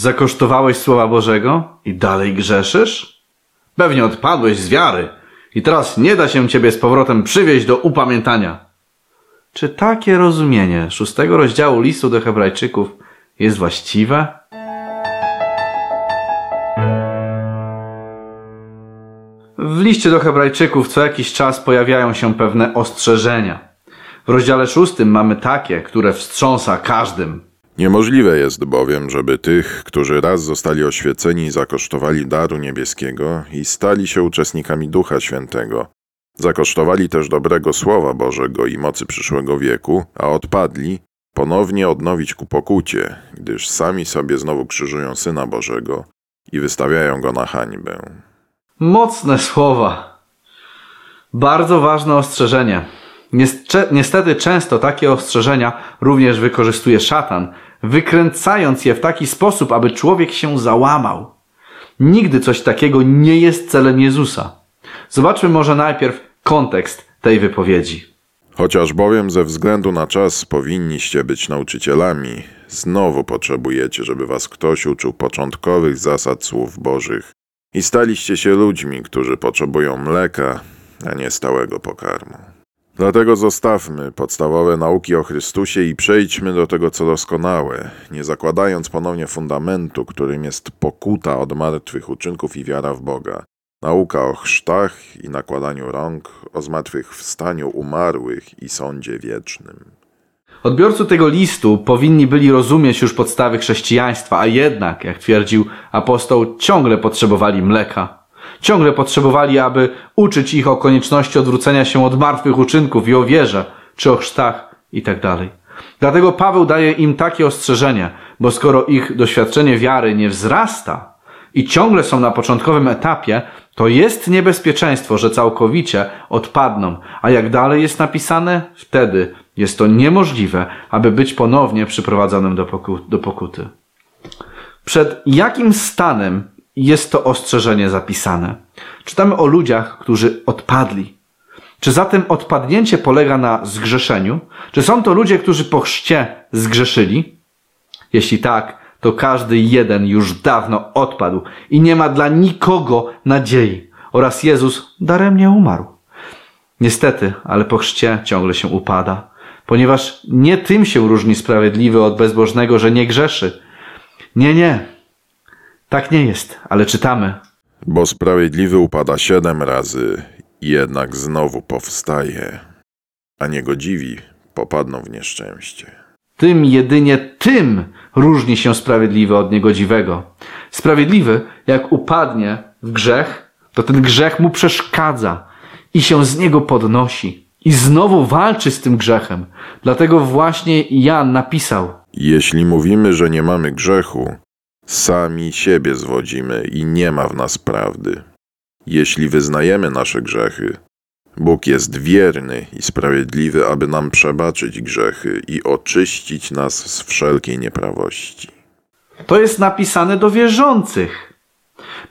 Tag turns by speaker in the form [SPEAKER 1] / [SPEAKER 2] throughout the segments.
[SPEAKER 1] Zakosztowałeś słowa Bożego i dalej grzeszysz? Pewnie odpadłeś z wiary i teraz nie da się ciebie z powrotem przywieźć do upamiętania. Czy takie rozumienie szóstego rozdziału listu do Hebrajczyków jest właściwe? W liście do Hebrajczyków co jakiś czas pojawiają się pewne ostrzeżenia. W rozdziale szóstym mamy takie, które wstrząsa każdym.
[SPEAKER 2] Niemożliwe jest bowiem, żeby tych, którzy raz zostali oświeceni, zakosztowali daru niebieskiego i stali się uczestnikami Ducha Świętego. Zakosztowali też dobrego Słowa Bożego i mocy przyszłego wieku, a odpadli, ponownie odnowić ku pokucie, gdyż sami sobie znowu krzyżują Syna Bożego i wystawiają Go na hańbę.
[SPEAKER 1] Mocne słowa. Bardzo ważne ostrzeżenie. Niestety często takie ostrzeżenia również wykorzystuje szatan, wykręcając je w taki sposób, aby człowiek się załamał. Nigdy coś takiego nie jest celem Jezusa. Zobaczmy może najpierw kontekst tej wypowiedzi.
[SPEAKER 2] Chociaż bowiem ze względu na czas powinniście być nauczycielami, znowu potrzebujecie, żeby was ktoś uczył początkowych zasad słów Bożych i staliście się ludźmi, którzy potrzebują mleka, a nie stałego pokarmu. Dlatego zostawmy podstawowe nauki o Chrystusie i przejdźmy do tego, co doskonałe, nie zakładając ponownie fundamentu, którym jest pokuta od martwych uczynków i wiara w Boga. Nauka o chrztach i nakładaniu rąk, o zmartwychwstaniu umarłych i sądzie wiecznym.
[SPEAKER 1] Odbiorcy tego listu powinni byli rozumieć już podstawy chrześcijaństwa, a jednak, jak twierdził apostoł, ciągle potrzebowali mleka. Ciągle potrzebowali, aby uczyć ich o konieczności odwrócenia się od martwych uczynków i o wierze, czy o chrztach itd. Dlatego Paweł daje im takie ostrzeżenie, bo skoro ich doświadczenie wiary nie wzrasta i ciągle są na początkowym etapie, to jest niebezpieczeństwo, że całkowicie odpadną. A jak dalej jest napisane? Wtedy jest to niemożliwe, aby być ponownie przyprowadzonym do, poku- do pokuty. Przed jakim stanem jest to ostrzeżenie zapisane? Czytamy o ludziach, którzy odpadli. Czy zatem odpadnięcie polega na zgrzeszeniu? Czy są to ludzie, którzy po chrzcie zgrzeszyli? Jeśli tak, to każdy jeden już dawno odpadł i nie ma dla nikogo nadziei oraz Jezus daremnie umarł. Niestety, ale po chrzcie ciągle się upada, ponieważ nie tym się różni sprawiedliwy od bezbożnego, że nie grzeszy. Nie, nie. Tak nie jest, ale czytamy.
[SPEAKER 2] Bo sprawiedliwy upada siedem razy i jednak znowu powstaje, a niegodziwi popadną w nieszczęście.
[SPEAKER 1] Tym jedynie tym różni się sprawiedliwy od niegodziwego. Sprawiedliwy, jak upadnie w grzech, to ten grzech mu przeszkadza i się z niego podnosi. I znowu walczy z tym grzechem. Dlatego właśnie Jan napisał:
[SPEAKER 2] Jeśli mówimy, że nie mamy grzechu, sami siebie zwodzimy i nie ma w nas prawdy. Jeśli wyznajemy nasze grzechy, Bóg jest wierny i sprawiedliwy, aby nam przebaczyć grzechy i oczyścić nas z wszelkiej nieprawości.
[SPEAKER 1] To jest napisane do wierzących.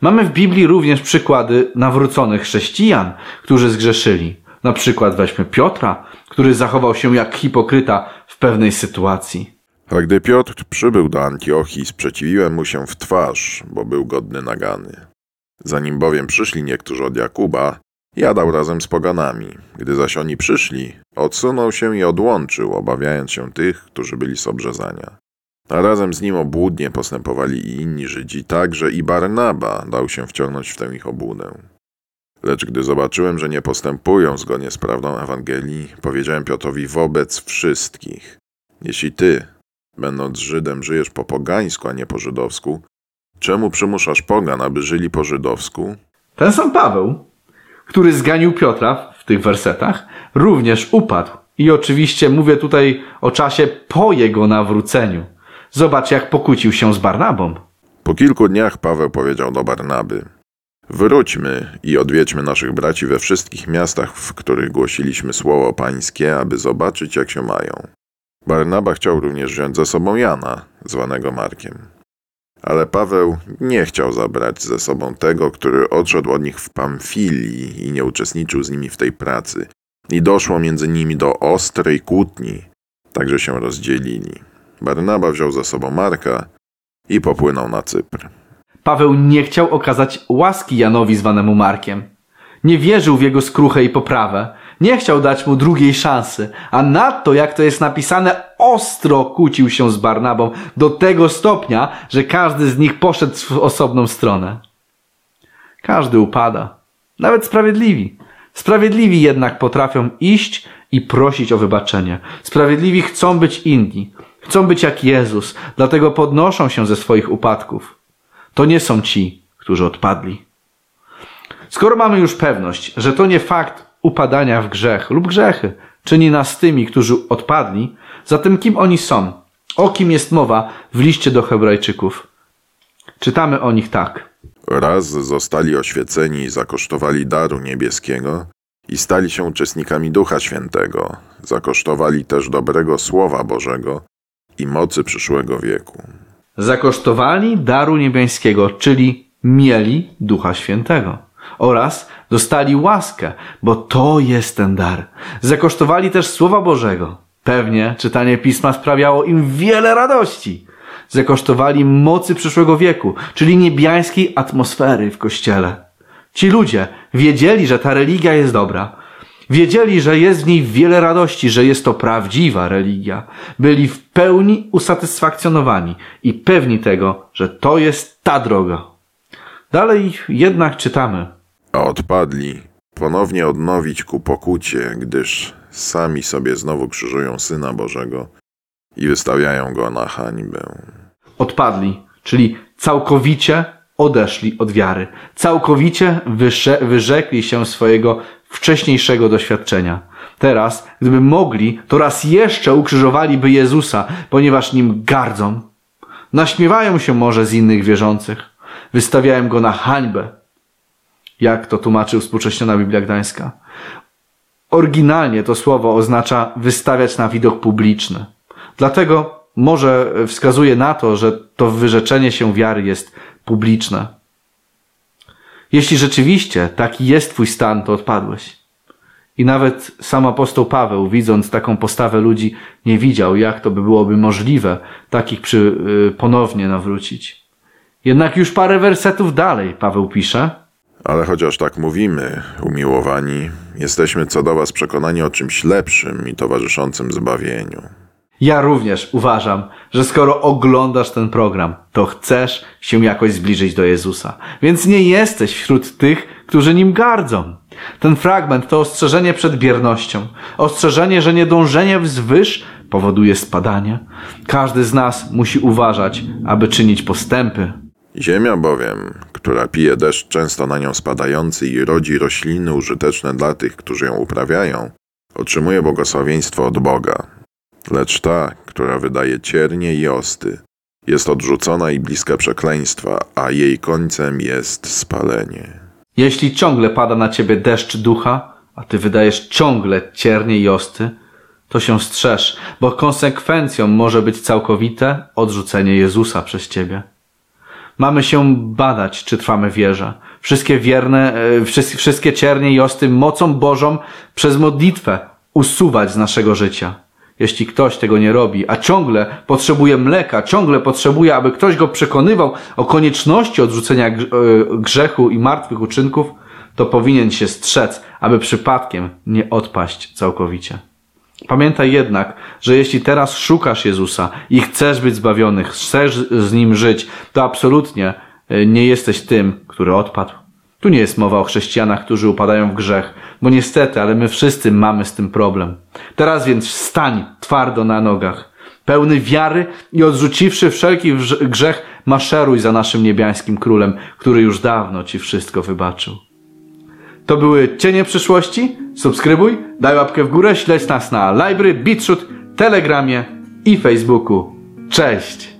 [SPEAKER 1] Mamy w Biblii również przykłady nawróconych chrześcijan, którzy zgrzeszyli. Na przykład weźmy Piotra, który zachował się jak hipokryta w pewnej sytuacji.
[SPEAKER 2] A gdy Piotr przybył do Antiochii, sprzeciwiłem mu się w twarz, bo był godny nagany. Zanim bowiem przyszli niektórzy od Jakuba, jadał razem z poganami. Gdy zaś oni przyszli, odsunął się i odłączył, obawiając się tych, którzy byli z obrzezania. A razem z nim obłudnie postępowali i inni Żydzi, tak, że i Barnaba dał się wciągnąć w tę ich obłudę. Lecz gdy zobaczyłem, że nie postępują zgodnie z prawdą Ewangelii, powiedziałem Piotrowi wobec wszystkich: Jeśli ty, będąc Żydem, żyjesz po pogańsku, a nie po żydowsku, czemu przymuszasz pogan, aby żyli po żydowsku?
[SPEAKER 1] Ten sam Paweł, który zganił Piotra w tych wersetach, również upadł. I oczywiście mówię tutaj o czasie po jego nawróceniu. Zobacz, jak pokłócił się z Barnabą.
[SPEAKER 2] Po kilku dniach Paweł powiedział do Barnaby: Wróćmy i odwiedźmy naszych braci we wszystkich miastach, w których głosiliśmy słowo pańskie, aby zobaczyć, jak się mają. Barnaba chciał również wziąć ze sobą Jana, zwanego Markiem. Ale Paweł nie chciał zabrać ze sobą tego, który odszedł od nich w Pamfilii i nie uczestniczył z nimi w tej pracy. I doszło między nimi do ostrej kłótni, także się rozdzielili. Barnaba wziął ze sobą Marka i popłynął na Cypr.
[SPEAKER 1] Paweł nie chciał okazać łaski Janowi zwanemu Markiem. Nie wierzył w jego skruchę i poprawę. Nie chciał dać mu drugiej szansy, a nadto, jak to jest napisane, ostro kłócił się z Barnabą do tego stopnia, że każdy z nich poszedł w osobną stronę. Każdy upada, nawet sprawiedliwi. Sprawiedliwi jednak potrafią iść i prosić o wybaczenie. Sprawiedliwi chcą być inni, chcą być jak Jezus, dlatego podnoszą się ze swoich upadków. To nie są ci, którzy odpadli. Skoro mamy już pewność, że to nie fakt upadania w grzech lub grzechy czyni nas tymi, którzy odpadli, zatem kim oni są? O kim jest mowa w liście do Hebrajczyków? Czytamy o nich tak.
[SPEAKER 2] Raz zostali oświeceni i zakosztowali daru niebieskiego i stali się uczestnikami Ducha Świętego, zakosztowali też dobrego Słowa Bożego i mocy przyszłego wieku.
[SPEAKER 1] Zakosztowali daru niebiańskiego, czyli mieli Ducha Świętego. Oraz dostali łaskę, bo to jest ten dar. Zakosztowali też Słowa Bożego. Pewnie czytanie Pisma sprawiało im wiele radości. Zakosztowali mocy przyszłego wieku, czyli niebiańskiej atmosfery w kościele. Ci ludzie wiedzieli, że ta religia jest dobra. Wiedzieli, że jest w niej wiele radości, że jest to prawdziwa religia. Byli w pełni usatysfakcjonowani i pewni tego, że to jest ta droga. Dalej jednak czytamy.
[SPEAKER 2] A odpadli ponownie odnowić ku pokucie, gdyż sami sobie znowu krzyżują Syna Bożego i wystawiają Go na hańbę.
[SPEAKER 1] Odpadli, czyli całkowicie odeszli od wiary. Całkowicie wysze- wyrzekli się swojego wcześniejszego doświadczenia. Teraz, gdyby mogli, to raz jeszcze ukrzyżowaliby Jezusa, ponieważ nim gardzą. Naśmiewają się może z innych wierzących. Wystawiają go na hańbę. Jak to tłumaczy współcześniona Biblia Gdańska. Oryginalnie to słowo oznacza wystawiać na widok publiczny. Dlatego może wskazuje na to, że to wyrzeczenie się wiary jest publiczne. Jeśli rzeczywiście taki jest Twój stan, to odpadłeś. I nawet sam apostoł Paweł, widząc taką postawę ludzi, nie widział, jak to by byłoby możliwe takich przy, y, ponownie nawrócić. Jednak już parę wersetów dalej Paweł pisze,
[SPEAKER 2] Ale chociaż tak mówimy, umiłowani, jesteśmy co do Was przekonani o czymś lepszym i towarzyszącym zbawieniu.
[SPEAKER 1] Ja również uważam, że skoro oglądasz ten program, to chcesz się jakoś zbliżyć do Jezusa. Więc nie jesteś wśród tych, którzy nim gardzą. Ten fragment to ostrzeżenie przed biernością. Ostrzeżenie, że niedążenie wzwyż powoduje spadanie. Każdy z nas musi uważać, aby czynić postępy.
[SPEAKER 2] Ziemia bowiem, która pije deszcz często na nią spadający i rodzi rośliny użyteczne dla tych, którzy ją uprawiają, otrzymuje błogosławieństwo od Boga. Lecz ta, która wydaje ciernie i osty, jest odrzucona i bliska przekleństwa, a jej końcem jest spalenie.
[SPEAKER 1] Jeśli ciągle pada na ciebie deszcz ducha, a ty wydajesz ciągle ciernie i osty, to się strzeż, bo konsekwencją może być całkowite odrzucenie Jezusa przez ciebie. Mamy się badać, czy trwamy wierze. Wszystkie wierne, e, wszys- wszystkie ciernie i osty mocą Bożą przez modlitwę usuwać z naszego życia. Jeśli ktoś tego nie robi, a ciągle potrzebuje mleka, ciągle potrzebuje, aby ktoś go przekonywał o konieczności odrzucenia e, grzechu i martwych uczynków, to powinien się strzec, aby przypadkiem nie odpaść całkowicie. Pamiętaj jednak, że jeśli teraz szukasz Jezusa i chcesz być zbawiony, chcesz z Nim żyć, to absolutnie e, nie jesteś tym, który odpadł. Tu nie jest mowa o chrześcijanach, którzy upadają w grzech, bo niestety, ale my wszyscy mamy z tym problem. Teraz więc wstań twardo na nogach, pełny wiary i odrzuciwszy wszelki grzech, maszeruj za naszym niebiańskim królem, który już dawno ci wszystko wybaczył. To były Cienie Przyszłości. Subskrybuj, daj łapkę w górę, śledź nas na Library, Beatshoot, Telegramie i Facebooku. Cześć!